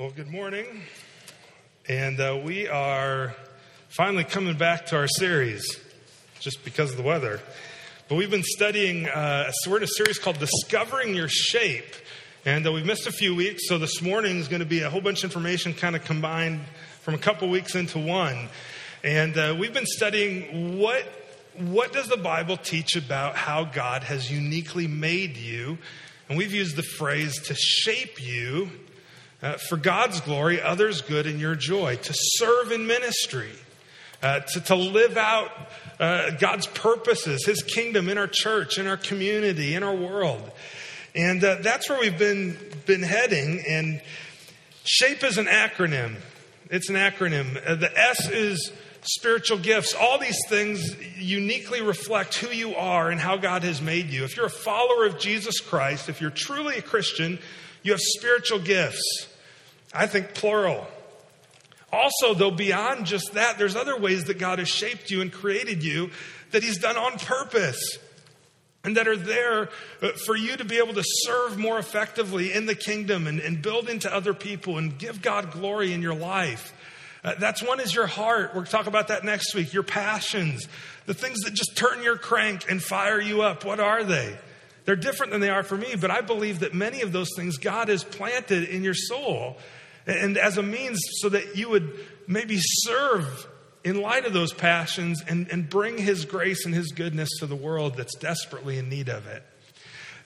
Well, good morning. And uh, we are finally coming back to our series just because of the weather. But we've been studying, uh, we're in a series called Discovering Your Shape. And uh, we've missed a few weeks, so this morning is going to be a whole bunch of information kind of combined from a couple weeks into one. And uh, we've been studying what, what does the Bible teach about how God has uniquely made you. And we've used the phrase to shape you uh, for God's glory, others' good, and your joy, to serve in ministry, uh, to, to live out uh, God's purposes, His kingdom in our church, in our community, in our world. And uh, that's where we've been, been heading. And SHAPE is an acronym. It's an acronym. Uh, the S is spiritual gifts. All these things uniquely reflect who you are and how God has made you. If you're a follower of Jesus Christ, if you're truly a Christian, you have spiritual gifts. I think plural. Also, though, beyond just that, there's other ways that God has shaped you and created you that He's done on purpose and that are there uh, for you to be able to serve more effectively in the kingdom and, and build into other people and give God glory in your life. Uh, that's one is your heart. We'll talk about that next week. Your passions, the things that just turn your crank and fire you up. What are they? They're different than they are for me, but I believe that many of those things God has planted in your soul and as a means so that you would maybe serve in light of those passions and, and bring his grace and his goodness to the world that's desperately in need of it.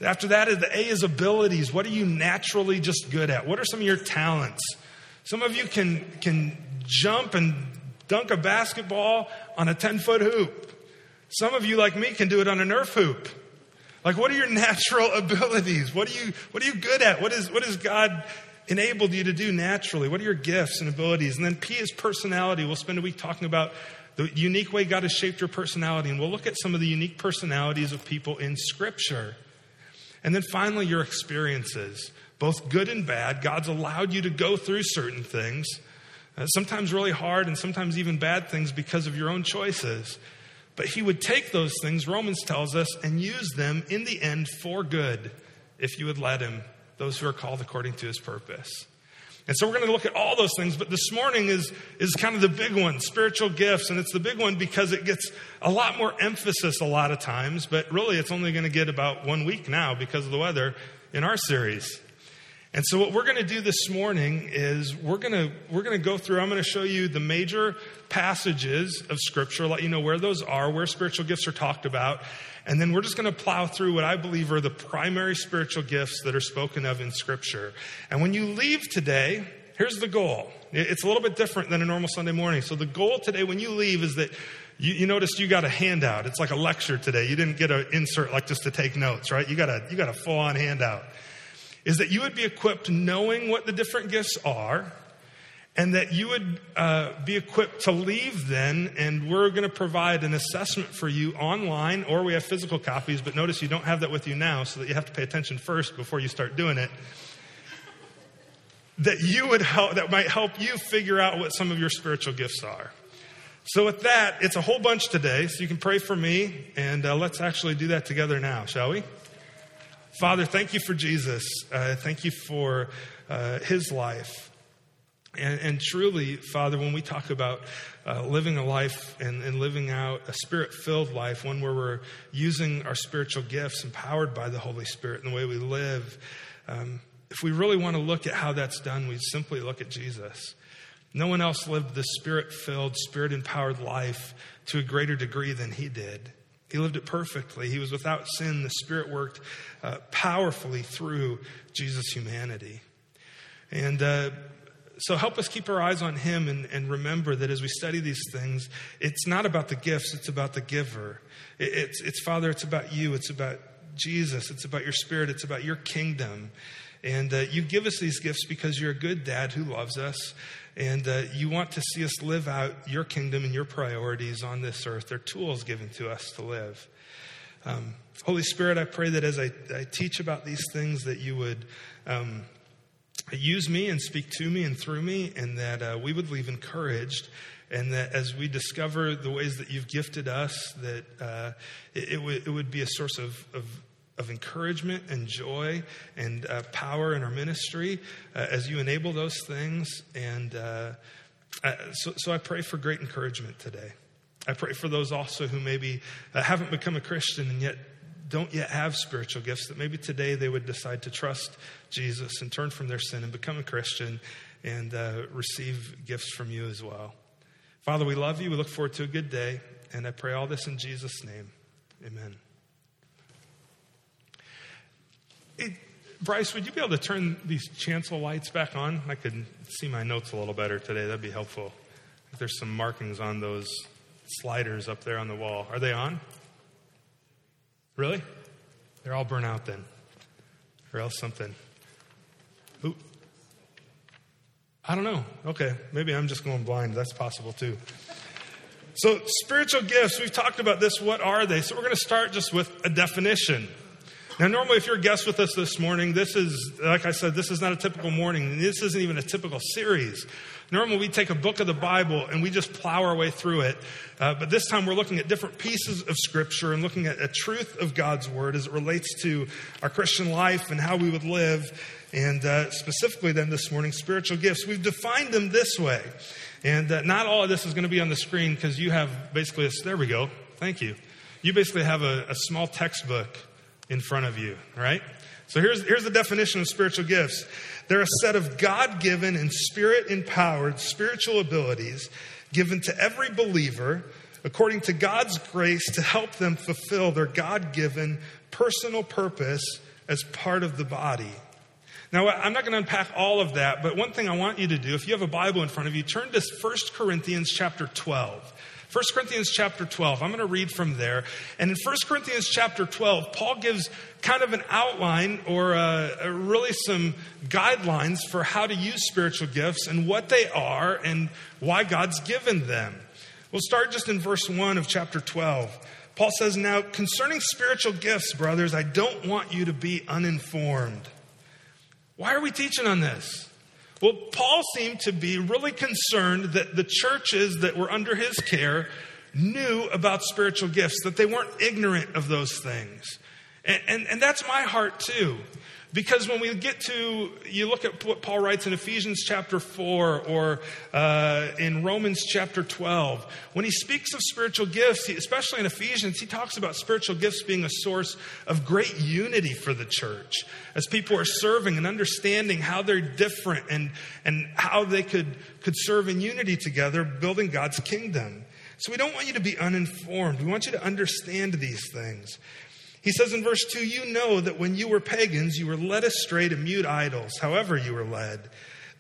After that, the A is abilities. What are you naturally just good at? What are some of your talents? Some of you can, can jump and dunk a basketball on a 10 foot hoop. Some of you, like me, can do it on a Nerf hoop. Like, what are your natural abilities? What are you, what are you good at? What is, what is God enabled you to do naturally? What are your gifts and abilities? And then P is personality. We'll spend a week talking about the unique way God has shaped your personality, and we'll look at some of the unique personalities of people in Scripture. And then finally, your experiences, both good and bad. God's allowed you to go through certain things, uh, sometimes really hard and sometimes even bad things because of your own choices. But He would take those things, Romans tells us, and use them in the end for good if you would let Him those who are called according to his purpose. And so we're going to look at all those things, but this morning is, is kind of the big one spiritual gifts. And it's the big one because it gets a lot more emphasis a lot of times, but really it's only going to get about one week now because of the weather in our series. And so what we're going to do this morning is we're going to we're going to go through I'm going to show you the major passages of scripture, let you know where those are, where spiritual gifts are talked about, and then we're just going to plow through what I believe are the primary spiritual gifts that are spoken of in Scripture. And when you leave today, here's the goal. It's a little bit different than a normal Sunday morning. So the goal today when you leave is that you, you noticed you got a handout. It's like a lecture today. You didn't get an insert like just to take notes, right? You got a, you got a full on handout. Is that you would be equipped knowing what the different gifts are and that you would uh, be equipped to leave then, and we're going to provide an assessment for you online, or we have physical copies, but notice you don't have that with you now, so that you have to pay attention first before you start doing it. That you would help, that might help you figure out what some of your spiritual gifts are. So, with that, it's a whole bunch today, so you can pray for me, and uh, let's actually do that together now, shall we? Father, thank you for Jesus. Uh, thank you for uh, his life. And, and, truly, Father, when we talk about uh, living a life and, and living out a spirit filled life, one where we're using our spiritual gifts empowered by the Holy Spirit in the way we live, um, if we really want to look at how that's done, we simply look at Jesus. No one else lived the spirit filled, spirit empowered life to a greater degree than he did. He lived it perfectly. He was without sin. The Spirit worked uh, powerfully through Jesus' humanity. And uh, so help us keep our eyes on Him and, and, remember that as we study these things, it's not about the gifts, it's about the giver. It, it's, it's, Father, it's about you, it's about Jesus, it's about your Spirit, it's about your kingdom. And uh, you give us these gifts because you're a good dad who loves us. And uh, you want to see us live out your kingdom and your priorities on this earth. They're tools given to us to live. Um, Holy Spirit, I pray that as I, I, teach about these things, that you would um, use me and speak to me and through me, and that uh, we would leave encouraged. And that as we discover the ways that you've gifted us, that uh, it, it, w- it, would be a source of, of of encouragement and joy and uh, power in our ministry uh, as you enable those things. And uh, so, so I pray for great encouragement today. I pray for those also who maybe uh, haven't become a Christian and yet don't yet have spiritual gifts, that maybe today they would decide to trust Jesus and turn from their sin and become a Christian and uh, receive gifts from you as well. Father, we love you. We look forward to a good day. And I pray all this in Jesus' name. Amen. Hey, Bryce, would you be able to turn these chancel lights back on? I could see my notes a little better today. That'd be helpful. If there's some markings on those sliders up there on the wall. Are they on? Really? They're all burnt out then. Or else something. Ooh. I don't know. Okay, maybe I'm just going blind. That's possible too. So, spiritual gifts, we've talked about this. What are they? So, we're going to start just with a definition. Now, normally, if you're a guest with us this morning, this is, like I said, this is not a typical morning. This isn't even a typical series. Normally, we take a book of the Bible and we just plow our way through it. Uh, but this time, we're looking at different pieces of Scripture and looking at a truth of God's Word as it relates to our Christian life and how we would live. And uh, specifically, then, this morning, spiritual gifts. We've defined them this way. And uh, not all of this is going to be on the screen because you have basically a, there we go. Thank you. You basically have a, a small textbook in front of you, right? So here's, here's the definition of spiritual gifts they're a set of God given and spirit empowered spiritual abilities given to every believer according to God's grace to help them fulfill their God given personal purpose as part of the body. Now, I'm not going to unpack all of that, but one thing I want you to do, if you have a Bible in front of you, turn to 1 Corinthians chapter 12. 1 Corinthians chapter 12. I'm going to read from there. And in 1 Corinthians chapter 12, Paul gives kind of an outline or uh, really some guidelines for how to use spiritual gifts and what they are and why God's given them. We'll start just in verse 1 of chapter 12. Paul says, Now, concerning spiritual gifts, brothers, I don't want you to be uninformed. Why are we teaching on this? Well, Paul seemed to be really concerned that the churches that were under his care knew about spiritual gifts, that they weren't ignorant of those things. And, and, and that's my heart too. Because when we get to, you look at what Paul writes in Ephesians chapter 4 or uh, in Romans chapter 12, when he speaks of spiritual gifts, especially in Ephesians, he talks about spiritual gifts being a source of great unity for the church. As people are serving and understanding how they're different and, and how they could, could serve in unity together, building God's kingdom. So we don't want you to be uninformed. We want you to understand these things. He says in verse 2 You know that when you were pagans, you were led astray to mute idols, however you were led.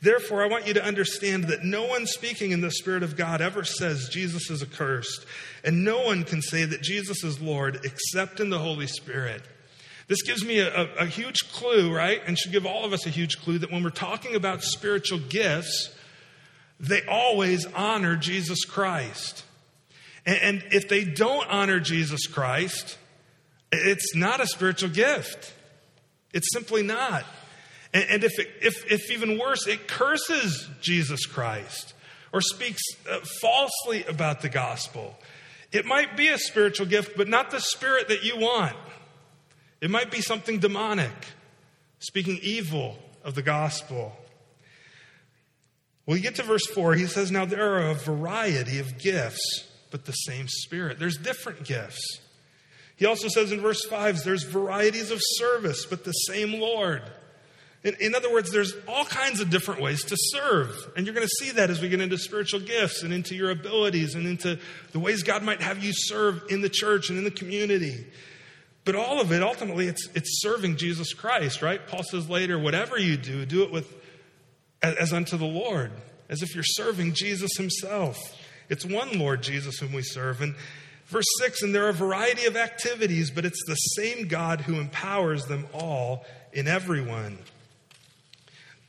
Therefore, I want you to understand that no one speaking in the Spirit of God ever says Jesus is accursed, and no one can say that Jesus is Lord except in the Holy Spirit. This gives me a, a, a huge clue, right? And should give all of us a huge clue that when we're talking about spiritual gifts, they always honor Jesus Christ. And, and if they don't honor Jesus Christ, it's not a spiritual gift. It's simply not. And, and if, it, if, if even worse, it curses Jesus Christ or speaks uh, falsely about the gospel. It might be a spiritual gift, but not the spirit that you want. It might be something demonic, speaking evil of the gospel. Well, you get to verse 4, he says, Now there are a variety of gifts, but the same Spirit. There's different gifts. He also says in verse 5 there's varieties of service, but the same Lord. In, in, other words, there's all kinds of different ways to serve. And you're going to see that as we get into spiritual gifts and into your abilities and into the ways God might have you serve in the church and in the community. But all of it, ultimately, it's, it's serving Jesus Christ, right? Paul says later, whatever you do, do it with as, as unto the Lord, as if you're serving Jesus himself. It's one Lord Jesus whom we serve. And Verse 6 And there are a variety of activities, but it's the same God who empowers them all in everyone.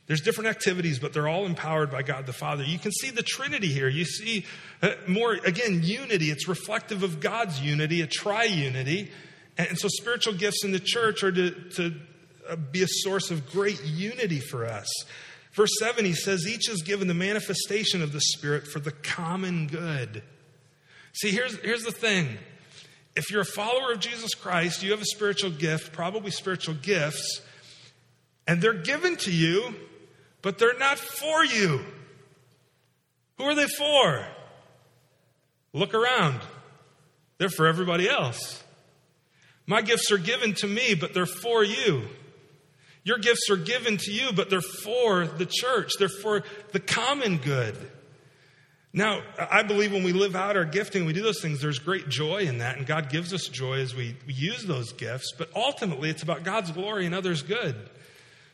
There's different activities, but they're all empowered by God the Father. You can see the Trinity here. You see uh, more, again, unity. It's reflective of God's unity, a triunity. And so spiritual gifts in the church are to, to uh, be a source of great unity for us. Verse 7, he says, Each is given the manifestation of the Spirit for the common good. See, here's, here's the thing if you're a follower of Jesus Christ, you have a spiritual gift, probably spiritual gifts, and they're given to you, but they're not for you. Who are they for? Look around. They're for everybody else. My gifts are given to me, but they're for you. Your gifts are given to you, but they're for the church. They're for the common good. Now, I believe when we live out our gifting, we do those things, there's great joy in that, and God gives us joy as we, use those gifts, but ultimately it's about God's glory and others' good.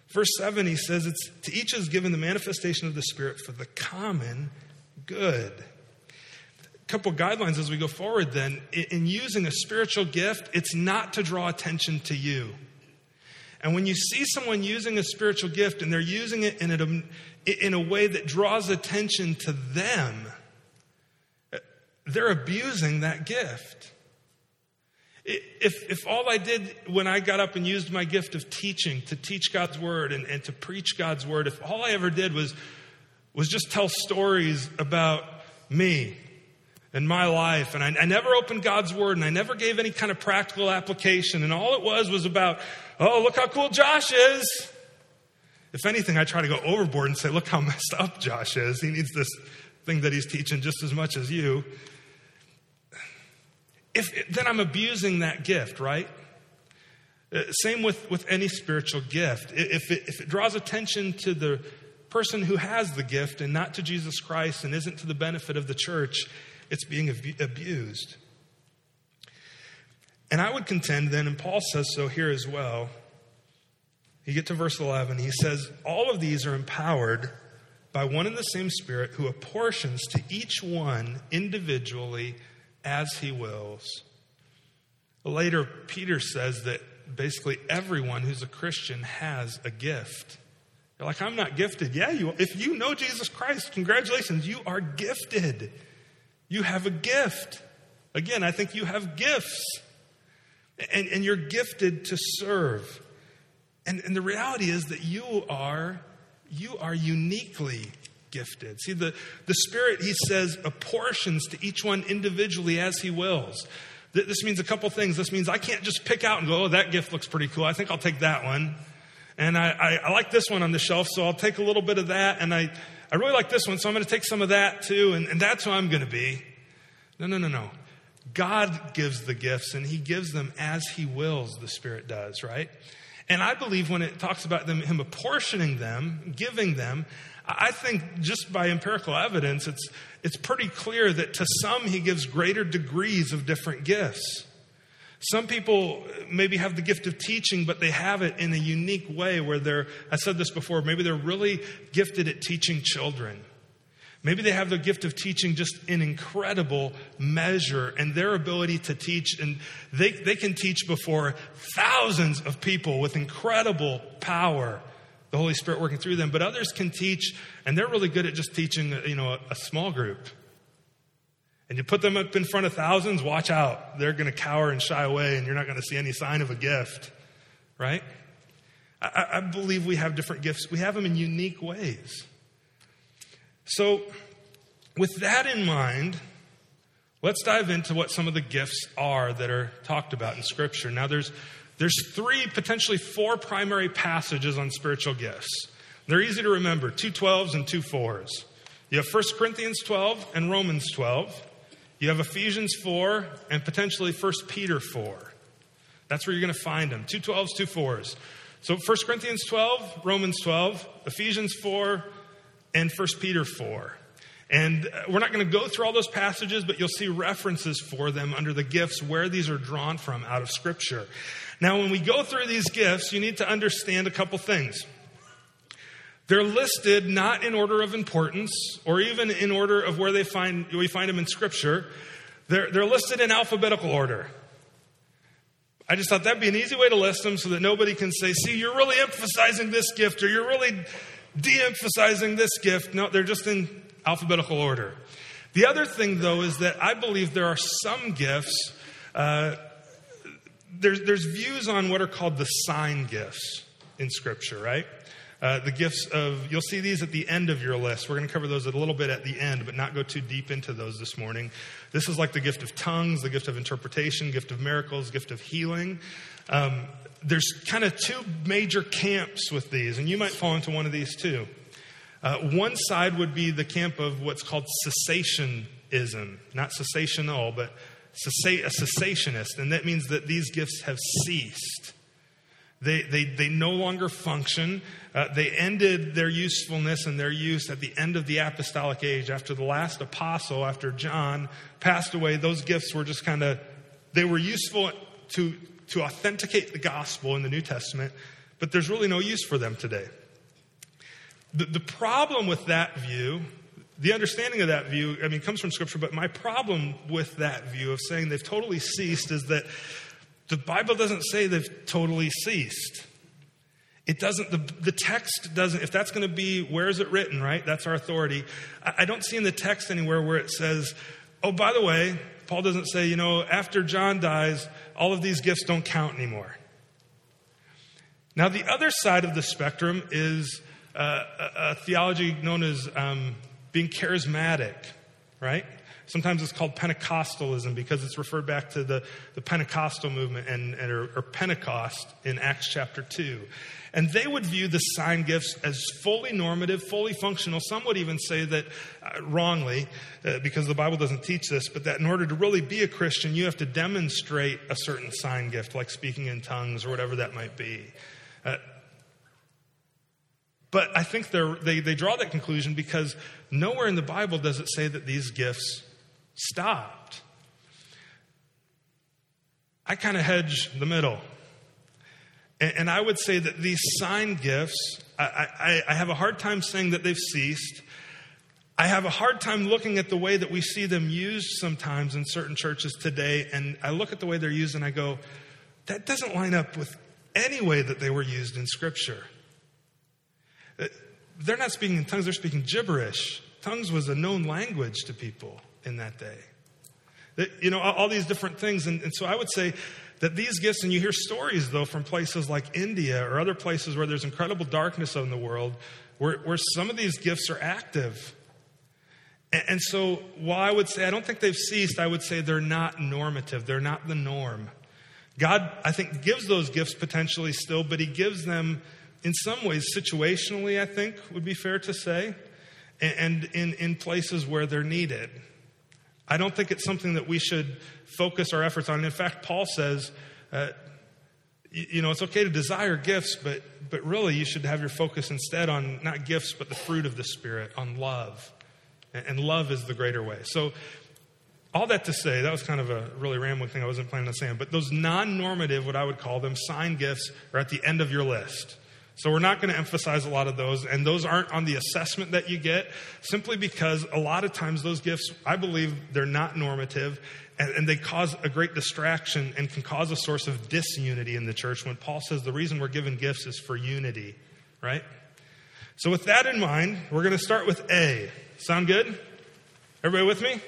Verse 7, he says, it's to each is given the manifestation of the Spirit for the common good. A couple guidelines as we go forward then. In using a spiritual gift, it's not to draw attention to you. And when you see someone using a spiritual gift and they're using it in a, in a way that draws attention to them, they're abusing that gift. If, if all I did when I got up and used my gift of teaching to teach God's word and, and to preach God's word, if all I ever did was, was just tell stories about me and my life, and I, I never opened God's word and I never gave any kind of practical application, and all it was was about, oh, look how cool Josh is. If anything, I try to go overboard and say, look how messed up Josh is. He needs this thing that he's teaching just as much as you if, then I'm abusing that gift, right? Uh, same with, with any spiritual gift. If it, if it draws attention to the person who has the gift and not to Jesus Christ and isn't to the benefit of the church, it's being abused. And I would contend then, and Paul says so here as well. You get to verse 11, he says, All of these are empowered by one and the same Spirit who apportions to each one individually as he wills. Later, Peter says that basically everyone who's a Christian has a gift. You're like, I'm not gifted. Yeah, you, if you know Jesus Christ, congratulations, you are gifted. You have a gift. Again, I think you have gifts. And, and you're gifted to serve. And, and the reality is that you are, you are uniquely gifted. See, the, the Spirit, he says, apportions to each one individually as he wills. This means a couple things. This means I can't just pick out and go, oh, that gift looks pretty cool. I think I'll take that one. And I, I, I like this one on the shelf, so I'll take a little bit of that. And I, I really like this one, so I'm going to take some of that too. And, and that's who I'm going to be. No, no, no, no. God gives the gifts, and He gives them as He wills, the Spirit does, right? And I believe when it talks about them, Him apportioning them, giving them, I think just by empirical evidence, it's, it's pretty clear that to some he gives greater degrees of different gifts. Some people maybe have the gift of teaching, but they have it in a unique way where they're, I said this before, maybe they're really gifted at teaching children. Maybe they have the gift of teaching just in incredible measure and their ability to teach, and they, they can teach before thousands of people with incredible power the Holy Spirit working through them, but others can teach, and they're really good at just teaching, you know, a, a small group. And you put them up in front of thousands, watch out. They're going to cower and shy away, and you're not going to see any sign of a gift, right? I, I believe we have different gifts. We have them in unique ways. So, with that in mind, let's dive into what some of the gifts are that are talked about in Scripture. Now, there's there's three, potentially four primary passages on spiritual gifts. They're easy to remember two 12s and two 4s. You have 1 Corinthians 12 and Romans 12. You have Ephesians 4 and potentially 1 Peter 4. That's where you're going to find them. Two 12s, two 4s. So 1 Corinthians 12, Romans 12, Ephesians 4, and 1 Peter 4. And uh, we're not going to go through all those passages, but you'll see references for them under the gifts where these are drawn from out of Scripture. Now, when we go through these gifts, you need to understand a couple things. They're listed not in order of importance or even in order of where they find, we find them in Scripture. They're, they're listed in alphabetical order. I just thought that'd be an easy way to list them so that nobody can say, see, you're really emphasizing this gift or you're really de emphasizing this gift. No, they're just in alphabetical order. The other thing, though, is that I believe there are some gifts. Uh, there's, there's views on what are called the sign gifts in Scripture, right? Uh, the gifts of, you'll see these at the end of your list. We're going to cover those a little bit at the end, but not go too deep into those this morning. This is like the gift of tongues, the gift of interpretation, gift of miracles, gift of healing. Um, there's kind of two major camps with these, and you might fall into one of these too. Uh, one side would be the camp of what's called cessationism, not cessational, but a cessationist, and that means that these gifts have ceased. They, they, they no longer function. Uh, they ended their usefulness and their use at the end of the apostolic age. After the last apostle, after John passed away, those gifts were just kind of, they were useful to, to authenticate the gospel in the New Testament, but there's really no use for them today. The, the problem with that view, the understanding of that view, I mean, comes from Scripture, but my problem with that view of saying they've totally ceased is that the Bible doesn't say they've totally ceased. It doesn't, the, the text doesn't, if that's going to be, where is it written, right? That's our authority. I, I don't see in the text anywhere where it says, oh, by the way, Paul doesn't say, you know, after John dies, all of these gifts don't count anymore. Now, the other side of the spectrum is uh, a, a, theology known as um, being charismatic, right? Sometimes it's called Pentecostalism because it's referred back to the, the Pentecostal movement and, and or, or Pentecost in Acts chapter 2. And they would view the sign gifts as fully normative, fully functional. Some would even say that uh, wrongly, uh, because the Bible doesn't teach this, but that in order to really be a Christian, you have to demonstrate a certain sign gift, like speaking in tongues or whatever that might be. Uh, but I think they, they draw that conclusion because nowhere in the Bible does it say that these gifts stopped. I kind of hedge the middle. And, and, I would say that these sign gifts, I, I, I have a hard time saying that they've ceased. I have a hard time looking at the way that we see them used sometimes in certain churches today, and I look at the way they're used and I go, that doesn't line up with any way that they were used in Scripture. Uh, they're not speaking in tongues, they're speaking gibberish. Tongues was a known language to people in that day. That, You know, all these different things. And, and so I would say that these gifts, and you hear stories though from places like India or other places where there's incredible darkness in the world, where, where some of these gifts are active. And, and so while I would say I don't think they've ceased, I would say they're not normative, they're not the norm. God, I think, gives those gifts potentially still, but He gives them in some ways situationally, I think would be fair to say, and in, in places where they're needed. I don't think it's something that we should focus our efforts on. In fact, Paul says, uh, you, know, it's okay to desire gifts, but, but really you should have your focus instead on not gifts, but the fruit of the Spirit, on love. And, and love is the greater way. So, all that to say, that was kind of a really rambling thing I wasn't planning on saying, but those non normative, what I would call them, sign gifts, are at the end of your list. So we're not going to emphasize a lot of those, and those aren't on the assessment that you get, simply because a lot of times those gifts, I believe, they're not normative, and, and, they cause a great distraction and can cause a source of disunity in the church. When Paul says the reason we're given gifts is for unity, right? So with that in mind, we're going to start with A. Sound good? Everybody with me?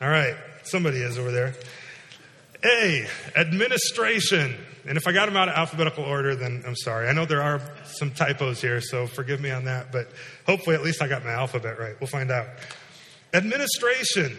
All right, somebody is over there. A, administration. And if I got them out of alphabetical order, then I'm sorry. I know there are some typos here, so forgive me on that, but hopefully at least I got my alphabet right. We'll find out. Administration.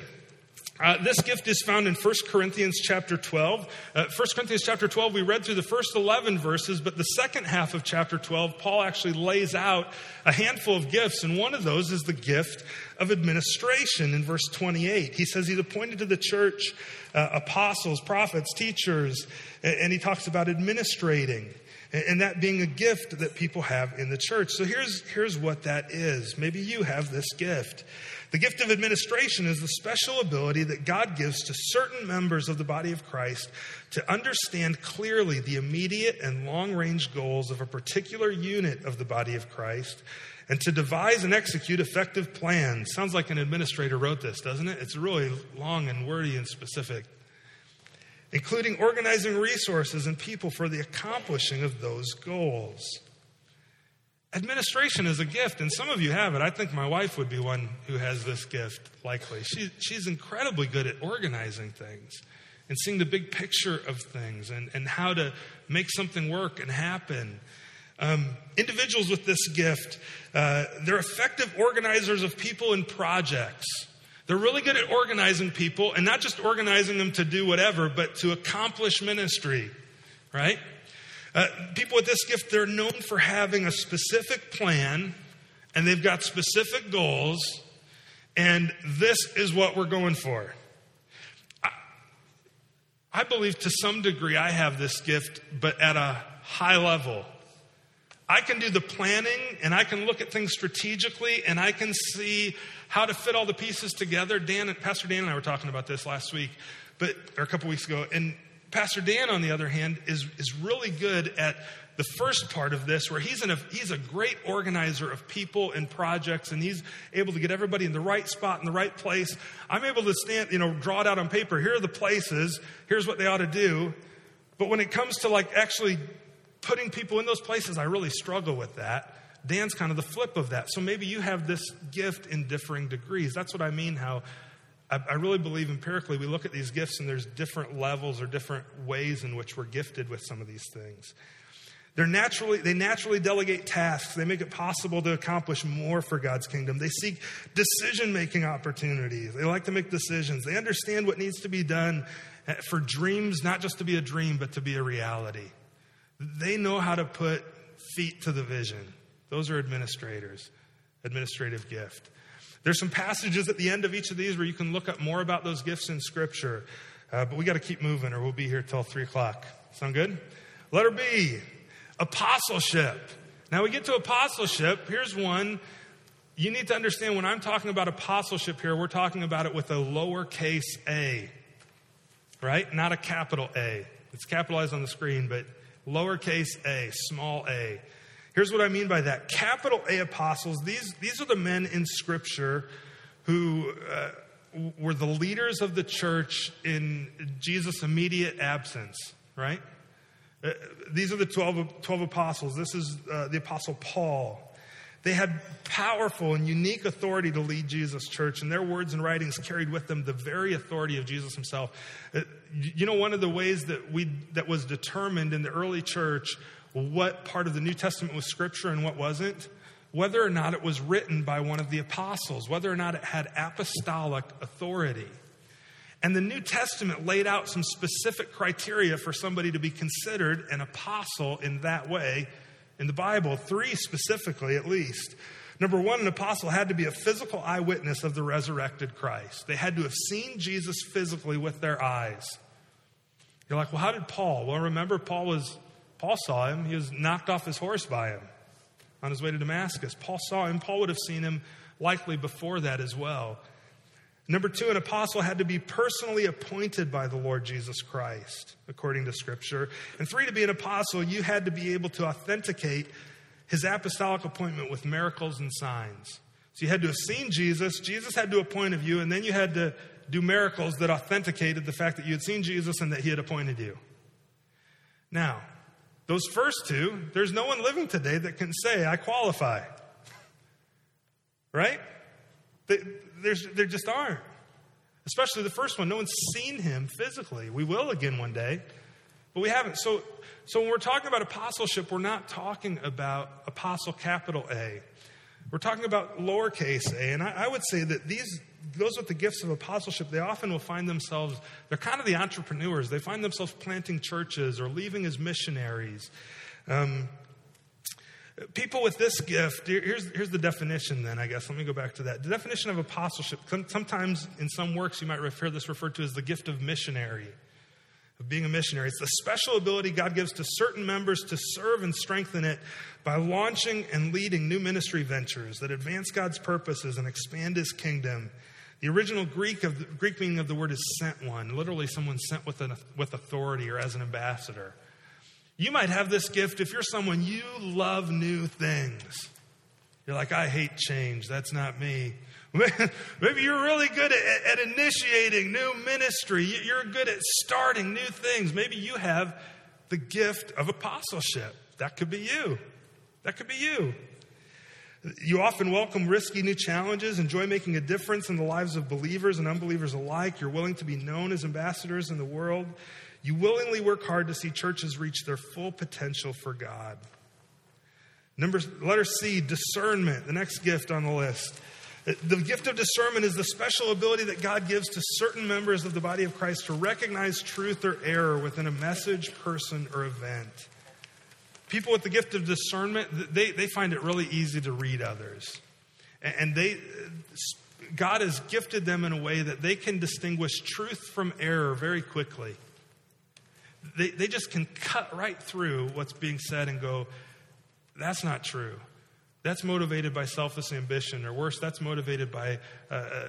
Uh, this gift is found in 1 Corinthians chapter 12. Uh, 1 Corinthians chapter 12, we read through the first 11 verses, but the second half of chapter 12, Paul actually lays out a handful of gifts, and one of those is the gift of administration in verse 28. He says he's appointed to the church uh, apostles, prophets, teachers, and he talks about administrating and that being a gift that people have in the church. So here's, here's what that is. Maybe you have this gift. The gift of administration is the special ability that God gives to certain members of the body of Christ to understand clearly the immediate and long range goals of a particular unit of the body of Christ and to devise and execute effective plans. Sounds like an administrator wrote this, doesn't it? It's really long and wordy and specific. Including organizing resources and people for the accomplishing of those goals. Administration is a gift, and some of you have it. I think my wife would be one who has this gift, likely. She, she's incredibly good at organizing things and seeing the big picture of things and, and how to make something work and happen. Um, individuals with this gift, uh, they're effective organizers of people and projects. They're really good at organizing people and not just organizing them to do whatever, but to accomplish ministry, right? Uh, people with this gift, they're known for having a specific plan and they've got specific goals, and this is what we're going for. I, I believe to some degree I have this gift, but at a high level. I can do the planning and I can look at things strategically and I can see how to fit all the pieces together. Dan, Pastor Dan and I were talking about this last week, but or a couple weeks ago. And Pastor Dan, on the other hand, is is really good at the first part of this, where he's, a, he's a great organizer of people and projects, and he's able to get everybody in the right spot, in the right place. I'm able to stand, you know, draw it out on paper. Here are the places. Here's what they ought to do. But when it comes to like actually putting people in those places, I really struggle with that. Dan's kind of the flip of that. So maybe you have this gift in differing degrees. That's what I mean, how I, I really believe empirically we look at these gifts and there's different levels or different ways in which we're gifted with some of these things. They're naturally, they naturally delegate tasks. They make it possible to accomplish more for God's kingdom. They seek decision making opportunities. They like to make decisions. They understand what needs to be done for dreams, not just to be a dream, but to be a reality. They know how to put feet to the vision. Those are administrators, administrative gift. There's some passages at the end of each of these where you can look up more about those gifts in Scripture. Uh, but we got to keep moving or we'll be here till 3 o'clock. Sound good? Letter B, apostleship. Now we get to apostleship. Here's one. You need to understand when I'm talking about apostleship here, we're talking about it with a lowercase a, right? Not a capital A. It's capitalized on the screen, but lowercase a, small a. Here's what I mean by that. Capital A apostles, these, these are the men in Scripture who uh, were the leaders of the church in Jesus' immediate absence, right? Uh, these are the 12, 12 apostles. This is uh, the apostle Paul. They had powerful and unique authority to lead Jesus' church, and their words and writings carried with them the very authority of Jesus himself. Uh, you know, one of the ways that we that was determined in the early church what part of the New Testament was scripture and what wasn't, whether or not it was written by one of the apostles, whether or not it had apostolic authority. And the New Testament laid out some specific criteria for somebody to be considered an apostle in that way in the Bible, three specifically at least. Number one, an apostle had to be a physical eyewitness of the resurrected Christ. They had to have seen Jesus physically with their eyes. You're like, well, how did Paul? Well, remember, Paul was Paul saw him. He was knocked off his horse by him on his way to Damascus. Paul saw him. Paul would have seen him likely before that as well. Number two, an apostle had to be personally appointed by the Lord Jesus Christ, according to Scripture. And three, to be an apostle, you had to be able to authenticate his apostolic appointment with miracles and signs. So you had to have seen Jesus, Jesus had to appoint of you, and then you had to do miracles that authenticated the fact that you had seen Jesus and that he had appointed you. Now, those first two, there's no one living today that can say, I qualify. Right? They, there's, there just aren't. Especially the first one. No one's seen him physically. We will again one day, but we haven't. So, so when we're talking about apostleship, we're not talking about apostle capital A. We're talking about lowercase a. And I, I would say that these, those with the gifts of apostleship, they often will find themselves, they're kind of the entrepreneurs. They find themselves planting churches or leaving as missionaries. Um, People with this gift, here's, here's the definition then, I guess. Let me go back to that. The definition of apostleship, sometimes in some works you might refer this referred to as the gift of missionary, of being a missionary. It's the special ability God gives to certain members to serve and strengthen it by launching and leading new ministry ventures that advance God's purposes and expand his kingdom. The original Greek of the, Greek meaning of the word is sent one, literally someone sent with, an, with authority or as an ambassador. You might have this gift if you're someone you love new things. You're like, I hate change. That's not me. Maybe you're really good at, at, initiating new ministry. You're good at starting new things. Maybe you have the gift of apostleship. That could be you. That could be you. You often welcome risky new challenges, enjoy making a difference in the lives of believers and unbelievers alike. You're willing to be known as ambassadors in the world. You willingly work hard to see churches reach their full potential for God. Number, letter C, discernment, the next gift on the list. The gift of discernment is the special ability that God gives to certain members of the body of Christ to recognize truth or error within a message, person, or event. People with the gift of discernment, they, they find it really easy to read others. And they, God has gifted them in a way that they can distinguish truth from error very quickly. They, they just can cut right through what's being said and go, that's not true. That's motivated by selfish ambition, or worse, that's motivated by, uh, uh,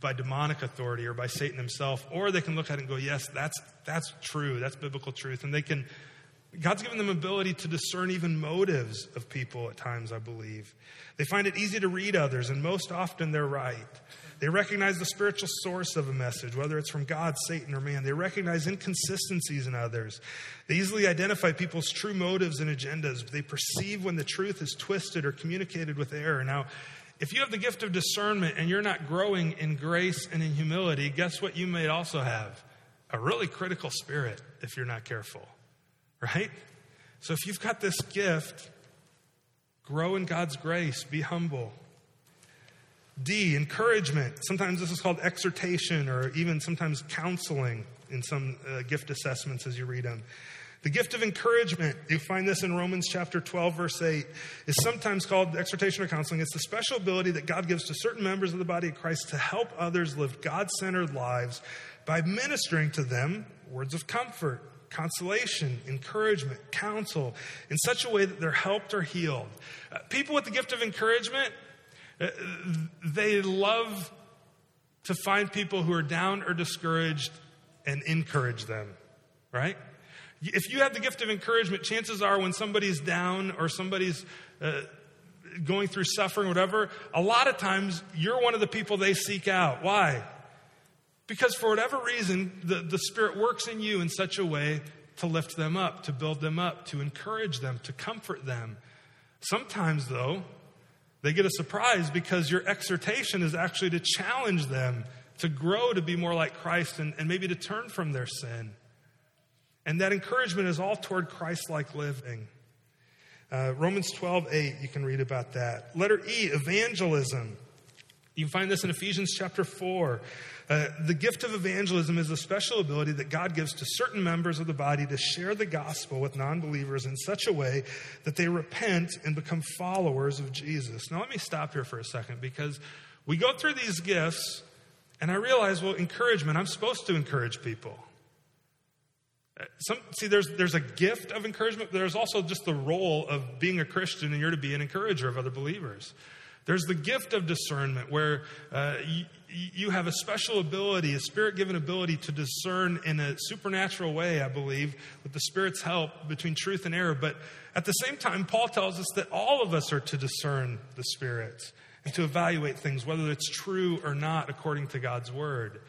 by demonic authority or by Satan himself. Or they can look at it and go, yes, that's, that's true. That's biblical truth. And they can, God's given them ability to discern even motives of people at times, I believe. They find it easy to read others, and most often they're right. They recognize the spiritual source of a message, whether it's from God, Satan, or man. They recognize inconsistencies in others. They easily identify people's true motives and agendas. They perceive when the truth is twisted or communicated with error. Now, if you have the gift of discernment and you're not growing in grace and in humility, guess what you may also have? A really critical spirit if you're not careful, right? So if you've got this gift, grow in God's grace, be humble. D, encouragement. Sometimes this is called exhortation or even sometimes counseling in some uh, gift assessments as you read them. The gift of encouragement, you find this in Romans chapter 12, verse 8, is sometimes called exhortation or counseling. It's the special ability that God gives to certain members of the body of Christ to help others live God centered lives by ministering to them words of comfort, consolation, encouragement, counsel in such a way that they're helped or healed. Uh, people with the gift of encouragement, uh, they love to find people who are down or discouraged and encourage them, right? If you have the gift of encouragement, chances are when somebody's down or somebody's uh, going through suffering, whatever, a lot of times you're one of the people they seek out. Why? Because for whatever reason, the, the Spirit works in you in such a way to lift them up, to build them up, to encourage them, to comfort them. Sometimes, though, they get a surprise because your exhortation is actually to challenge them to grow to be more like Christ and, and maybe to turn from their sin. And that encouragement is all toward Christ like living. Uh, Romans 12, 8, you can read about that. Letter E, evangelism. You can find this in Ephesians chapter 4. Uh, the gift of evangelism is a special ability that God gives to certain members of the body to share the gospel with non believers in such a way that they repent and become followers of Jesus. Now, let me stop here for a second because we go through these gifts, and I realize, well, encouragement, I'm supposed to encourage people. Uh, some, see, there's, there's a gift of encouragement, but there's also just the role of being a Christian, and you're to be an encourager of other believers. There's the gift of discernment where uh, you, you have a special ability, a spirit given ability to discern in a supernatural way, I believe, with the Spirit's help between truth and error. But at the same time, Paul tells us that all of us are to discern the Spirit and to evaluate things, whether it's true or not, according to God's Word.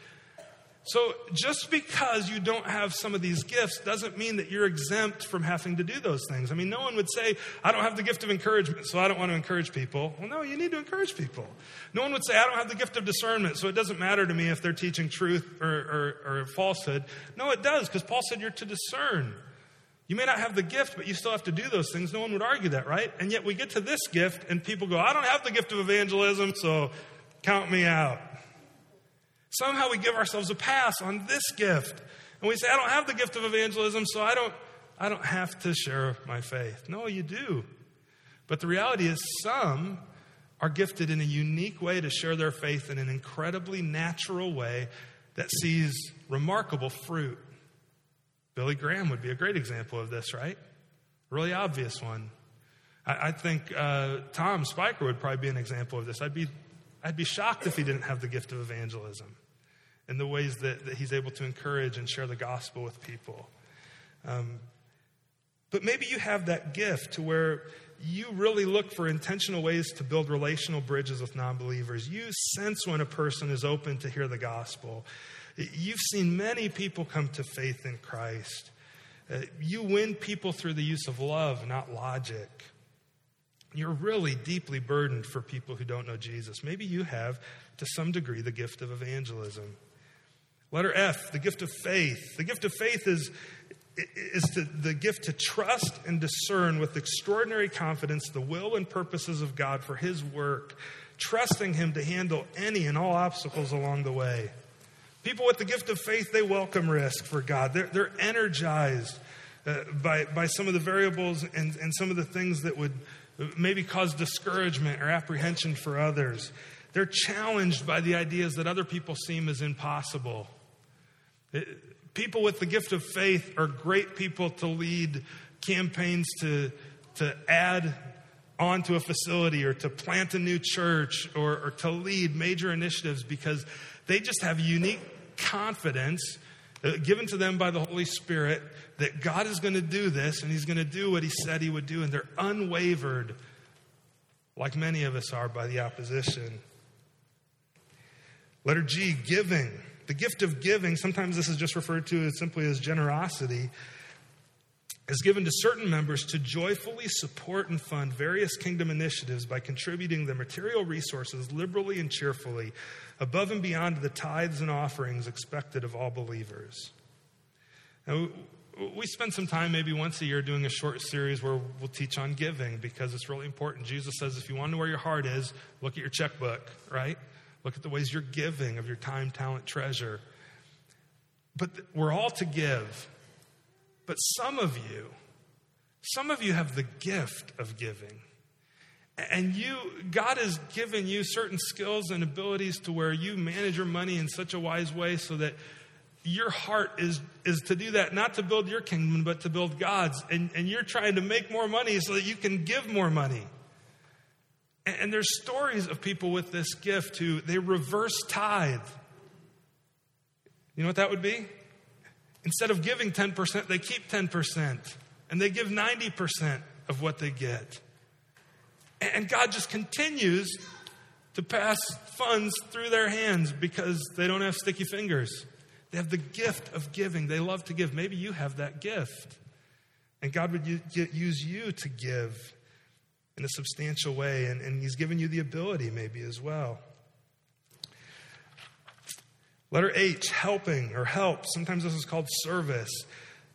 So just because you don't have some of these gifts doesn't mean that you're exempt from having to do those things. I mean, no one would say, I don't have the gift of encouragement, so I don't want to encourage people. Well, no, you need to encourage people. No one would say, I don't have the gift of discernment, so it doesn't matter to me if they're teaching truth or, or, or falsehood. No, it does, because Paul said you're to discern. You may not have the gift, but you still have to do those things. No one would argue that, right? And yet we get to this gift, and people go, I don't have the gift of evangelism, so count me out. Somehow we give ourselves a pass on this gift. And we say, I don't have the gift of evangelism, so I don't, I don't have to share my faith. No, you do. But the reality is, some are gifted in a unique way to share their faith in an incredibly natural way that sees remarkable fruit. Billy Graham would be a great example of this, right? Really obvious one. I, think uh, Tom Spiker would probably be an example of this. I'd be I'd be shocked if he didn't have the gift of evangelism and the ways that, that he's able to encourage and share the gospel with people. Um, but maybe you have that gift to where you really look for intentional ways to build relational bridges with non believers. You sense when a person is open to hear the gospel. You've seen many people come to faith in Christ. Uh, you win people through the use of love, not logic. You're really deeply burdened for people who don't know Jesus. Maybe you have, to some degree, the gift of evangelism. Letter F, the gift of faith. The gift of faith is, is to, the gift to trust and discern with extraordinary confidence the will and purposes of God for His work, trusting Him to handle any and all obstacles along the way. People with the gift of faith, they welcome risk for God. They're, they're energized uh, by, by some of the variables and, and some of the things that would maybe cause discouragement or apprehension for others. They're challenged by the ideas that other people seem as impossible. It, people with the gift of faith are great people to lead campaigns to, to add onto a facility or to plant a new church or, or to lead major initiatives because they just have unique confidence uh, given to them by the Holy Spirit that God is going to do this and He's going to do what He said He would do, and they're unwavered, like many of us are, by the opposition. Letter G, giving. The gift of giving, sometimes this is just referred to as simply as generosity, is given to certain members to joyfully support and fund various kingdom initiatives by contributing their material resources liberally and cheerfully above and beyond the tithes and offerings expected of all believers. Now, we spend some time, maybe once a year, doing a short series where we'll teach on giving because it's really important. Jesus says if you want to know where your heart is, look at your checkbook, right? Look at the ways you're giving of your time, talent, treasure. But we're all to give. But some of you, some of you have the gift of giving. And you, God has given you certain skills and abilities to where you manage your money in such a wise way so that your heart is, is to do that, not to build your kingdom, but to build God's. And, and you're trying to make more money so that you can give more money. And, and there's stories of people with this gift who they reverse tithe. You know what that would be? Instead of giving 10%, they keep 10%. And they give 90% of what they get. And God just continues to pass funds through their hands because they don't have sticky fingers. They have the gift of giving. They love to give. Maybe you have that gift. And God would use you to give in a substantial way, and, and He's given you the ability maybe as well. Letter H, helping or help. Sometimes this is called service.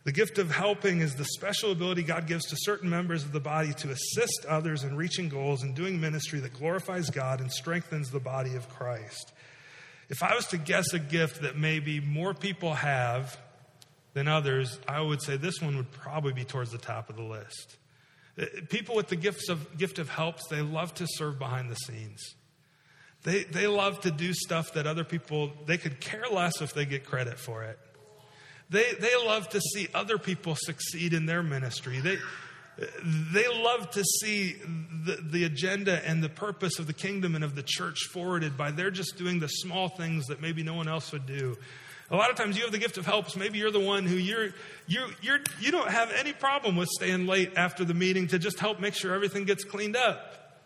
The gift of helping is the special ability God gives to certain members of the body to assist others in reaching goals and doing ministry that glorifies God and strengthens the body of Christ. If I was to guess a gift that maybe more people have than others, I would say this one would probably be towards the top of the list. Uh, people with the gifts of, gift of helps, they love to serve behind the scenes. They, they love to do stuff that other people, they could care less if they get credit for it. They, they love to see other people succeed in their ministry. They, they love to see the, the agenda and the purpose of the kingdom and of the church forwarded by they're just doing the small things that maybe no one else would do. A lot of times you have the gift of helps. Maybe you're the one who you're, you you're, you don't have any problem with staying late after the meeting to just help make sure everything gets cleaned up.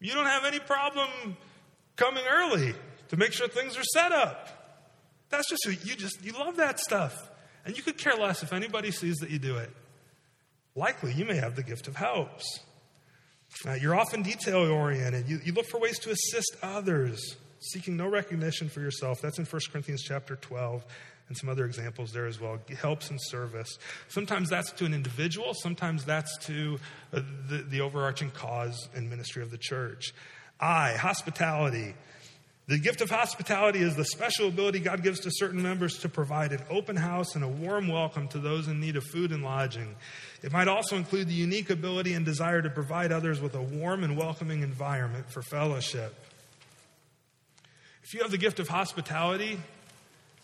You don't have any problem coming early to make sure things are set up. That's just you just, you love that stuff. And you could care less if anybody sees that you do it. Likely, you may have the gift of helps. Uh, you're often detail oriented. You, you look for ways to assist others, seeking no recognition for yourself. That's in 1 Corinthians chapter 12 and some other examples there as well. Helps and service. Sometimes that's to an individual, sometimes that's to uh, the, the overarching cause and ministry of the church. I, hospitality. The gift of hospitality is the special ability God gives to certain members to provide an open house and a warm welcome to those in need of food and lodging. It might also include the unique ability and desire to provide others with a warm and welcoming environment for fellowship. If you have the gift of hospitality,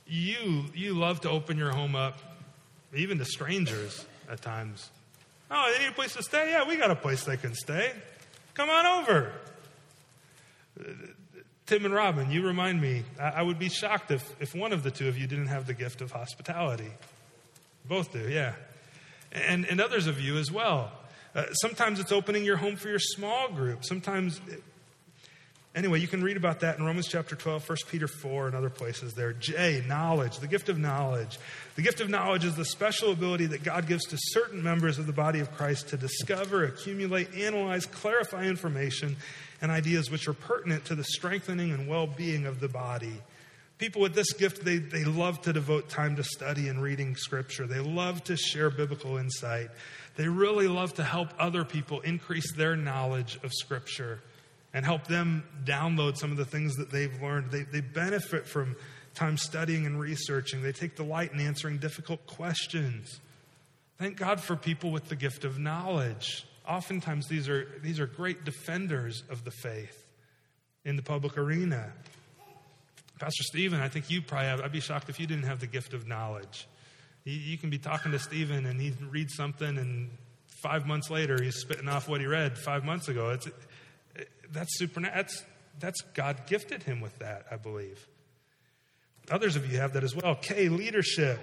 you, you love to open your home up, even to strangers at times. Oh, they need a place to stay? Yeah, we got a place they can stay. Come on over. Tim and Robin, you remind me, I would be shocked if, if one of the two of you didn't have the gift of hospitality. Both do, yeah. And, and others of you as well. Uh, sometimes it's opening your home for your small group. Sometimes, anyway, you can read about that in Romans chapter 12, 1 Peter 4, and other places there. J, knowledge, the gift of knowledge. The gift of knowledge is the special ability that God gives to certain members of the body of Christ to discover, accumulate, analyze, clarify information and ideas which are pertinent to the strengthening and well being of the body. People with this gift, they, they love to devote time to study and reading scripture. They love to share biblical insight. They really love to help other people increase their knowledge of scripture and help them download some of the things that they've learned. They, they benefit from time studying and researching. They take delight in answering difficult questions. Thank God for people with the gift of knowledge. Oftentimes, these are, these are great defenders of the faith in the public arena. Pastor Stephen, I think you probably have, I'd be shocked if you didn't have the gift of knowledge. You, can be talking to Stephen and he reads something, and five months later, he's spitting off what he read five months ago. It's, it, that's super, that's, that's God gifted him with that, I believe. Others of you have that as well. K, leadership.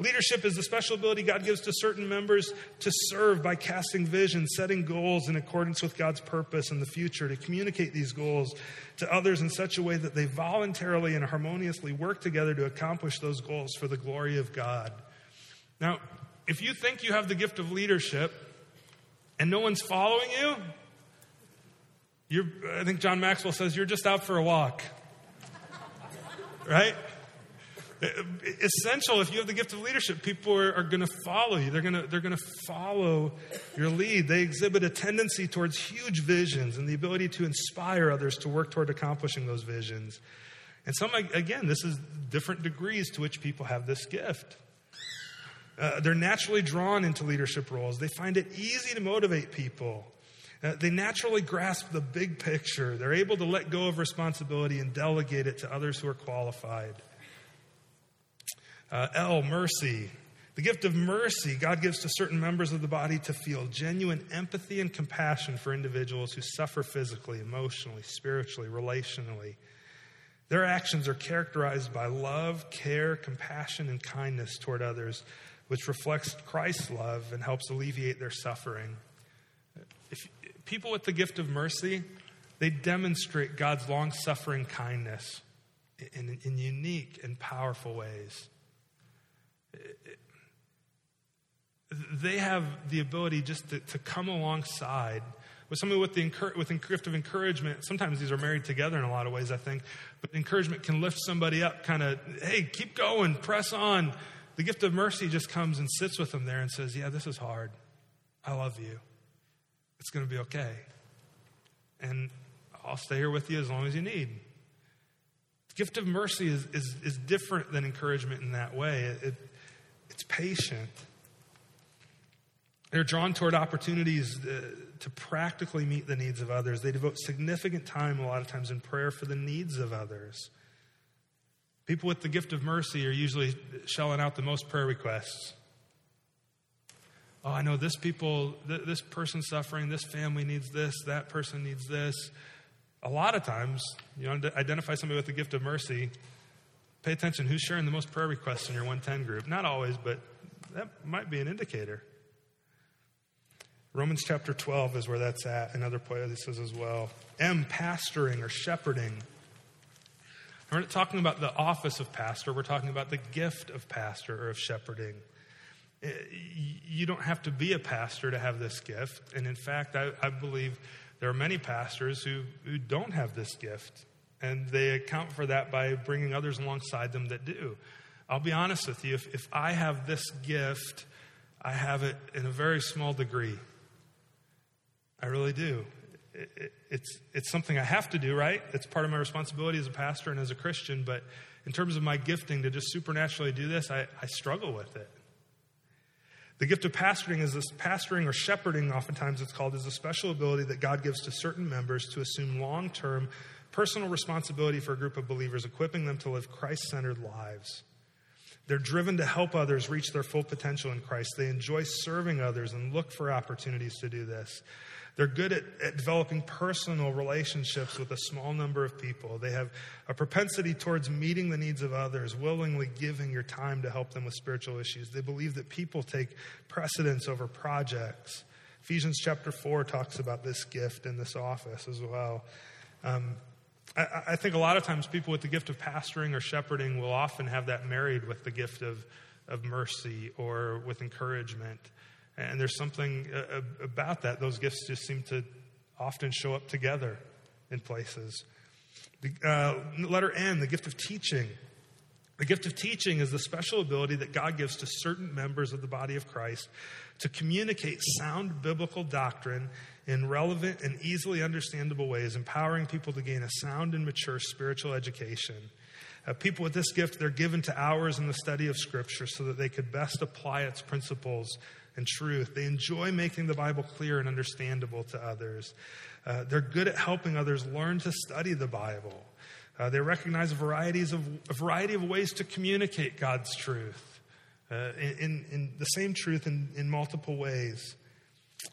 Leadership is the special ability God gives to certain members to serve by casting vision, setting goals in accordance with God's purpose in the future, to communicate these goals to others in such a way that they voluntarily and harmoniously work together to accomplish those goals for the glory of God. Now, if you think you have the gift of leadership and no one's following you, you're, I think John Maxwell says you're just out for a walk. Right? essential if you have the gift of leadership people are, are going to follow you. They're going to they're to follow your lead. They exhibit a tendency towards huge visions and the ability to inspire others to work toward accomplishing those visions. And some again this is different degrees to which people have this gift. Uh, they're naturally drawn into leadership roles. They find it easy to motivate people uh, they naturally grasp the big picture. They're able to let go of responsibility and delegate it to others who are qualified. Uh, L, mercy. The gift of mercy God gives to certain members of the body to feel genuine empathy and compassion for individuals who suffer physically, emotionally, spiritually, relationally. Their actions are characterized by love, care, compassion, and kindness toward others, which reflects Christ's love and helps alleviate their suffering. People with the gift of mercy, they demonstrate God's long suffering kindness in, in unique and powerful ways they have the ability just to, to come alongside with somebody with the with the gift of encouragement. Sometimes these are married together in a lot of ways, I think. But encouragement can lift somebody up, kind of, hey, keep going, press on. The gift of mercy just comes and sits with them there and says, yeah, this is hard. I love you. It's going to be okay. And I'll stay here with you as long as you need. The gift of mercy is, is, is different than encouragement in that way. It, it, it's patient. They're drawn toward opportunities uh, to practically meet the needs of others. They devote significant time, a lot of times, in prayer for the needs of others. People with the gift of mercy are usually shelling out the most prayer requests. Oh, I know this people, this person suffering, this family needs this, that person needs this. A lot of times, you know, identify somebody with the gift of mercy, Pay attention who's sharing the most prayer requests in your 110 group. Not always, but that might be an indicator. Romans chapter 12 is where that's at, Another and other places as well. M, pastoring or shepherding. We're not talking about the office of pastor, we're talking about the gift of pastor or of shepherding. You don't have to be a pastor to have this gift. And in fact, I, I believe there are many pastors who, who don't have this gift. And they account for that by bringing others alongside them that do. I'll be honest with you, if, if I have this gift, I have it in a very small degree. I really do. It, it, it's, it's something I have to do, right? It's part of my responsibility as a pastor and as a Christian, but in terms of my gifting to just supernaturally do this, I, I struggle with it. The gift of pastoring is this pastoring or shepherding, oftentimes it's called, is a special ability that God gives to certain members to assume long term personal responsibility for a group of believers, equipping them to live Christ centered lives. They're driven to help others reach their full potential in Christ. They enjoy serving others and look for opportunities to do this. They're good at, at, developing personal relationships with a small number of people. They have a propensity towards meeting the needs of others, willingly giving your time to help them with spiritual issues. They believe that people take precedence over projects. Ephesians chapter 4 talks about this gift in this office as well. Um, I, I think a lot of times people with the gift of pastoring or shepherding will often have that married with the gift of, of mercy or with encouragement. And there's something uh, about that. Those gifts just seem to often show up together in places. The, uh, letter N, the gift of teaching. The gift of teaching is the special ability that God gives to certain members of the body of Christ to communicate sound biblical doctrine in relevant and easily understandable ways, empowering people to gain a sound and mature spiritual education. Uh, people with this gift, they're given to hours in the study of Scripture so that they could best apply its principles and truth. They enjoy making the Bible clear and understandable to others. Uh, they're good at helping others learn to study the Bible. Uh, they recognize varieties of, a variety of ways to communicate God's truth, uh, in, in, the same truth in, in multiple ways.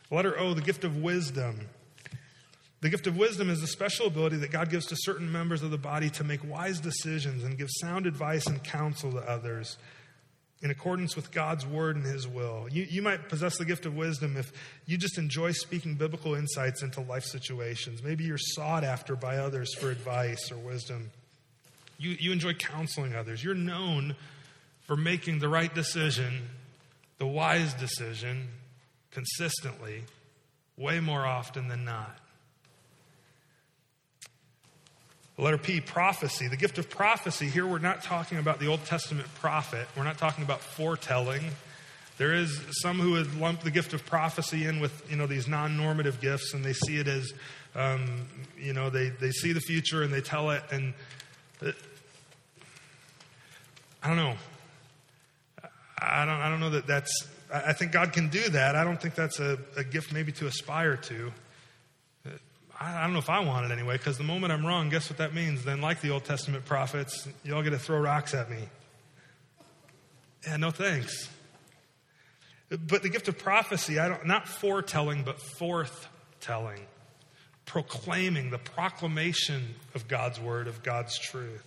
Letter O, the gift of wisdom. The gift of wisdom is a special ability that God gives to certain members of the body to make wise decisions and give sound advice and counsel to others in accordance with God's word and his will. You, you might possess the gift of wisdom if you just enjoy speaking biblical insights into life situations. Maybe you're sought after by others for advice or wisdom. You, you enjoy counseling others. You're known for making the right decision, the wise decision, consistently, way more often than not. Letter P, prophecy. The gift of prophecy. Here we're not talking about the Old Testament prophet. We're not talking about foretelling. There is some who would lump the gift of prophecy in with, you know, these non-normative gifts and they see it as, um, you know, they, they see the future and they tell it and it, I don't know. I don't, I don't know that that's, I think God can do that. I don't think that's a, a gift maybe to aspire to. I don't know if I want it anyway, because the moment I'm wrong, guess what that means? Then, like the Old Testament prophets, y'all get to throw rocks at me. Yeah, no thanks. But the gift of prophecy, I don't, not foretelling, but forthtelling, proclaiming the proclamation of God's word, of God's truth.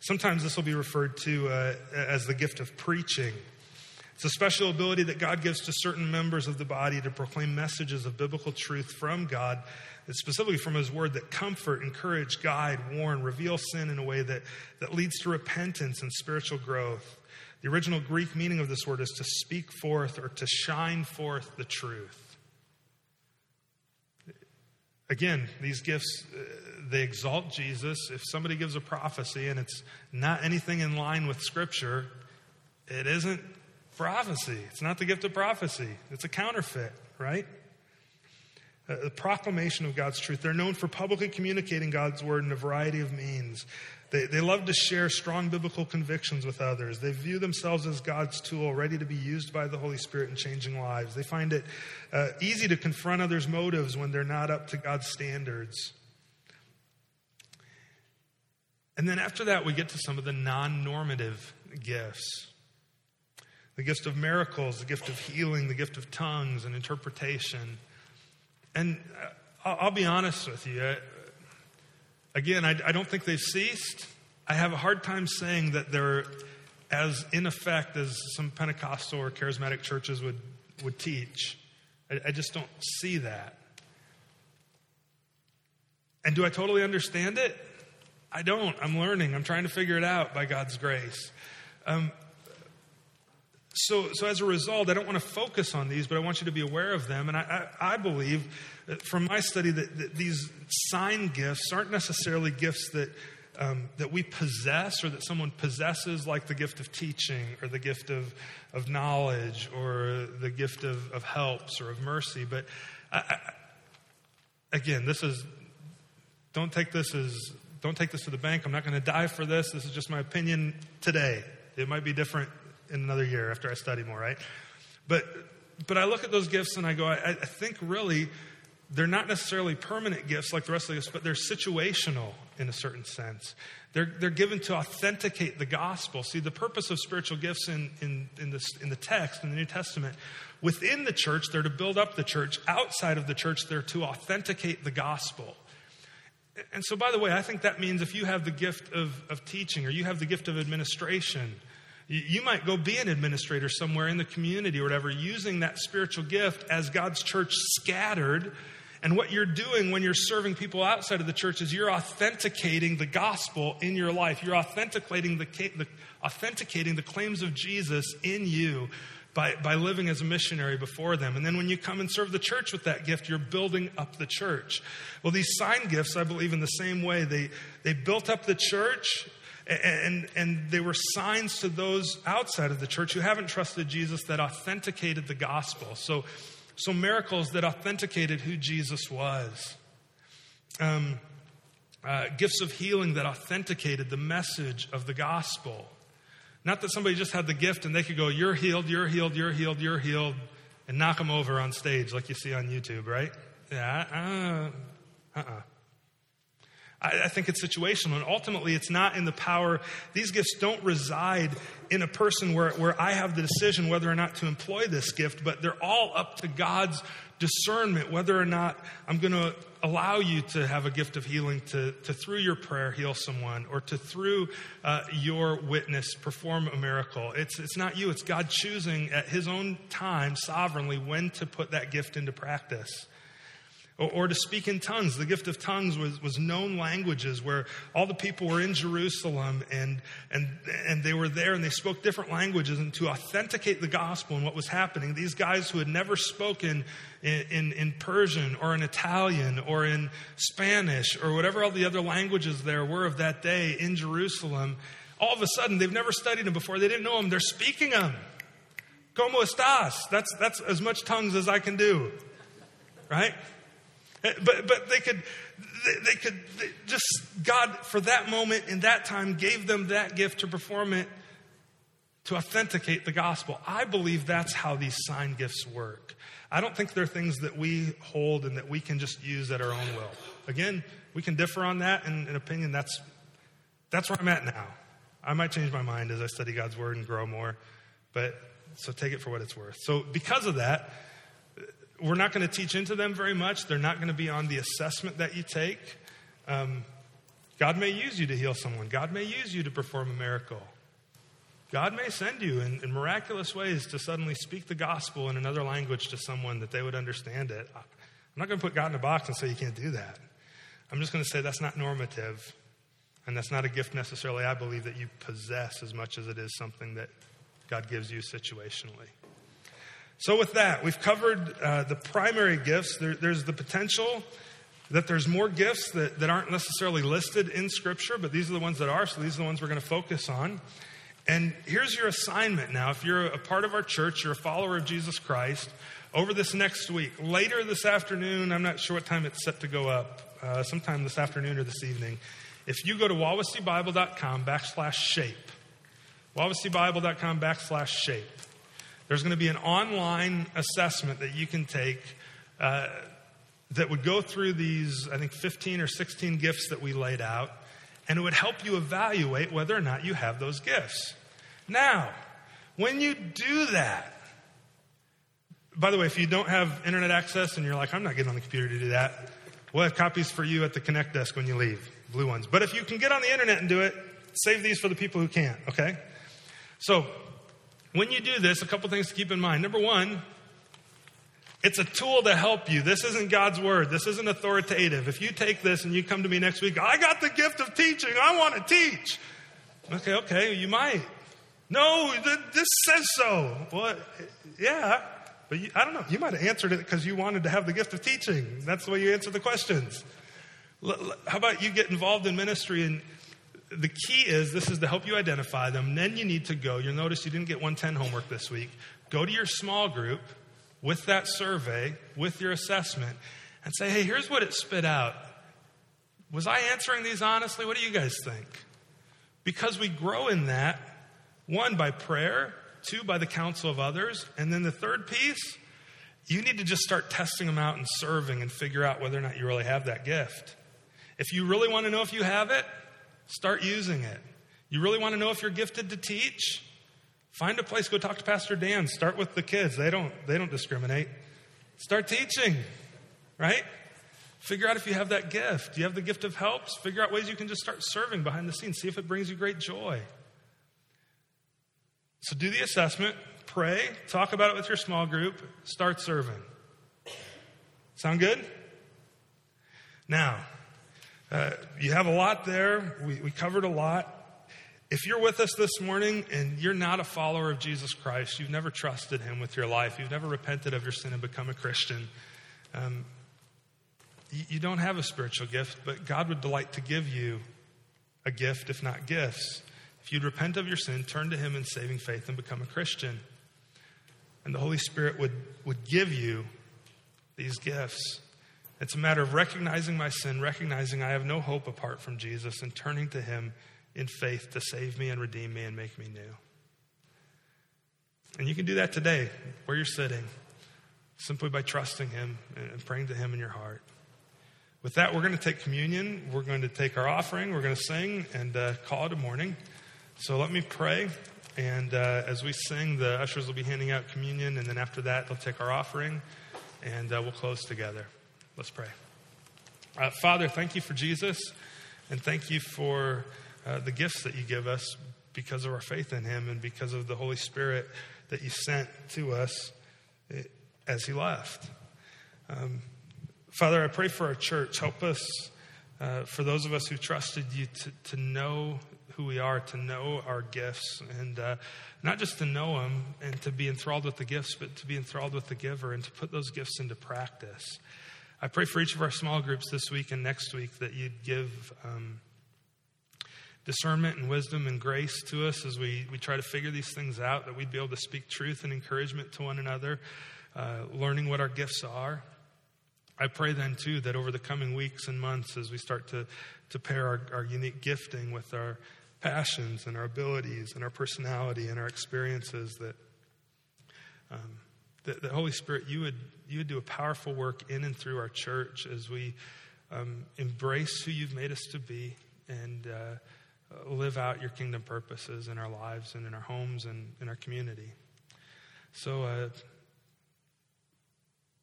Sometimes this will be referred to uh, as the gift of preaching. It's a special ability that God gives to certain members of the body to proclaim messages of biblical truth from God, specifically from His Word, that comfort, encourage, guide, warn, reveal sin in a way that, that leads to repentance and spiritual growth. The original Greek meaning of this word is to speak forth or to shine forth the truth. Again, these gifts, uh, they exalt Jesus. If somebody gives a prophecy and it's not anything in line with Scripture, it isn't prophecy. It's not the gift of prophecy, it's a counterfeit, right? The proclamation of God's truth. They're known for publicly communicating God's word in a variety of means. They, they love to share strong biblical convictions with others. They view themselves as God's tool, ready to be used by the Holy Spirit in changing lives. They find it uh, easy to confront others' motives when they're not up to God's standards. And then after that, we get to some of the non normative gifts the gift of miracles, the gift of healing, the gift of tongues and interpretation. And uh, I'll be honest with you. Again, I don't think they've ceased. I have a hard time saying that they're as in effect as some Pentecostal or charismatic churches would, would teach. I, I just don't see that. And do I totally understand it? I don't. I'm learning. I'm trying to figure it out by God's grace. Um, so, so as a result, I don't want to focus on these, but I want you to be aware of them. And I, I, I believe from my study that, that, these sign gifts aren't necessarily gifts that, um, that we possess or that someone possesses, like the gift of teaching or the gift of, of knowledge or the gift of, of helps or of mercy. But I, again, this is, don't take this as, don't take this to the bank. I'm not going to die for this. This is just my opinion today. It might be different in another year after I study more, right? But, but I look at those gifts and I go, I, I think really they're not necessarily permanent gifts like the rest of the gifts, but they're situational in a certain sense. They're, they're given to authenticate the gospel. See, the purpose of spiritual gifts in, in, in, this, in the text, in the New Testament, within the church, they're to build up the church. Outside of the church, they're to authenticate the gospel. And so, by the way, I think that means if you have the gift of, of teaching or you have the gift of administration, you might go be an administrator somewhere in the community or whatever, using that spiritual gift as God's church scattered. And what you're doing when you're serving people outside of the church is you're authenticating the gospel in your life. You're authenticating the, the authenticating the claims of Jesus in you by, by living as a missionary before them. And then when you come and serve the church with that gift, you're building up the church. Well, these sign gifts, I believe, in the same way, they, they built up the church and, and they were signs to those outside of the church who haven't trusted Jesus that authenticated the gospel. So, so miracles that authenticated who Jesus was. Um, uh, gifts of healing that authenticated the message of the gospel. Not that somebody just had the gift and they could go, You're healed, you're healed, you're healed, you're healed, and knock them over on stage like you see on YouTube, right? Yeah, uh uh uh. I, I think it's situational, and ultimately, it's not in the power. These gifts don't reside in a person where, where I have the decision whether or not to employ this gift, but they're all up to God's discernment whether or not I'm going to allow you to have a gift of healing to, to through your prayer heal someone or to through uh, your witness perform a miracle. It's, it's not you, it's God choosing at His own time sovereignly when to put that gift into practice. Or, or, to speak in tongues. The gift of tongues was, was known languages where all the people were in Jerusalem and, and, and they were there and they spoke different languages. And to authenticate the gospel and what was happening, these guys who had never spoken in, in, in Persian or in Italian or in Spanish or whatever all the other languages there were of that day in Jerusalem, all of a sudden they've never studied them before. They didn't know them. They're speaking them. Como estás? That's, that's as much tongues as I can do. Right? But, but they could, they, they could they just, God, for that moment in that time, gave them that gift to perform it to authenticate the gospel. I believe that's how these sign gifts work. I don't think they're things that we hold and that we can just use at our own will. Again, we can differ on that, in opinion, that's, that's where I'm at now. I might change my mind as I study God's word and grow more, but so take it for what it's worth. So, because of that, we're not going to teach into them very much. They're not going to be on the assessment that you take. Um, God may use you to heal someone, God may use you to perform a miracle. God may send you in, in, miraculous ways to suddenly speak the gospel in another language to someone that they would understand it. I'm not going to put God in a box and say you can't do that. I'm just going to say that's not normative, and that's not a gift necessarily I believe that you possess as much as it is something that God gives you situationally. So, with that, we've covered uh, the primary gifts. There, there's the potential that there's more gifts that, that aren't necessarily listed in Scripture, but these are the ones that are, so these are the ones we're going to focus on. And here's your assignment now. If you're a part of our church, you're a follower of Jesus Christ, over this next week, later this afternoon, I'm not sure what time it's set to go up, uh, sometime this afternoon or this evening. If you go to wawaseebible.com backslash shape, wawaseebible.com backslash shape, there's going to be an online assessment that you can take uh, that would go through these, I think, 15 or 16 gifts that we laid out, and it would help you evaluate whether or not you have those gifts. Now, when you do that, by the way, if you don't have internet access and you're like, I'm not getting on the computer to do that, we'll have copies for you at the Connect desk when you leave, blue ones. But if you can get on the internet and do it, save these for the people who can't, okay? So, when you do this, a couple things to keep in mind. Number one, it's a tool to help you. This isn't God's word. This isn't authoritative. If you take this and you come to me next week, I got the gift of teaching. I want to teach. Okay, okay, you might. No, this says so. Well, yeah, but you, I don't know. You might have answered it because you wanted to have the gift of teaching. That's the way you answer the questions. How about you get involved in ministry and the key is this is to help you identify them. Then you need to go. You'll notice you didn't get 110 homework this week. Go to your small group with that survey, with your assessment, and say, hey, here's what it spit out. Was I answering these honestly? What do you guys think? Because we grow in that, one, by prayer, two, by the counsel of others, and then the third piece, you need to just start testing them out and serving and figure out whether or not you really have that gift. If you really want to know if you have it, Start using it. You really want to know if you're gifted to teach? Find a place, go talk to Pastor Dan. Start with the kids. They don't, they don't discriminate. Start teaching, right? Figure out if you have that gift. Do you have the gift of helps? Figure out ways you can just start serving behind the scenes. See if it brings you great joy. So do the assessment, pray, talk about it with your small group, start serving. Sound good? Now, uh, you have a lot there. We, we covered a lot. If you're with us this morning and you're not a follower of Jesus Christ, you've never trusted him with your life, you've never repented of your sin and become a Christian, um, you, you don't have a spiritual gift, but God would delight to give you a gift, if not gifts. If you'd repent of your sin, turn to him in saving faith, and become a Christian. And the Holy Spirit would, would give you these gifts. It's a matter of recognizing my sin, recognizing I have no hope apart from Jesus, and turning to him in faith to save me and redeem me and make me new. And you can do that today, where you're sitting, simply by trusting Him and praying to Him in your heart. With that, we're going to take communion. We're going to take our offering. We're going to sing and uh, call it a morning. So let me pray. And uh, as we sing, the ushers will be handing out communion. And then after that, they'll take our offering and uh, we'll close together. Let's pray. Uh, Father, thank you for Jesus. And thank you for uh, the gifts that you give us because of our faith in Him and because of the Holy Spirit that you sent to us eh, as He left. Um, Father, I pray for our church. Help us, uh, for those of us who trusted you, to, to know who we are, to know our gifts, and uh, not just to know them and to be enthralled with the gifts, but to be enthralled with the giver and to put those gifts into practice. I pray for each of our small groups this week and next week that you'd give. Um, discernment and wisdom and grace to us as we, we try to figure these things out, that we'd be able to speak truth and encouragement to one another, uh, learning what our gifts are. I pray then, too, that over the coming weeks and months, as we start to, to pair our, our unique gifting with our passions and our abilities and our personality and our experiences, that, um, that the Holy Spirit, you would, you would do a powerful work in and through our church as we um, embrace who you've made us to be and uh, live out your kingdom purposes in our lives and in our homes and in our community. So, uh,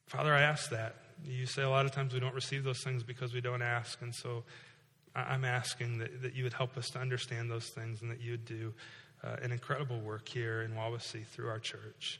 Father, I ask that. You say a lot of times we don't receive those things because we don't ask. And so I'm asking that, that you would help us to understand those things and that you would do uh, an incredible work here in Wawasee through our church.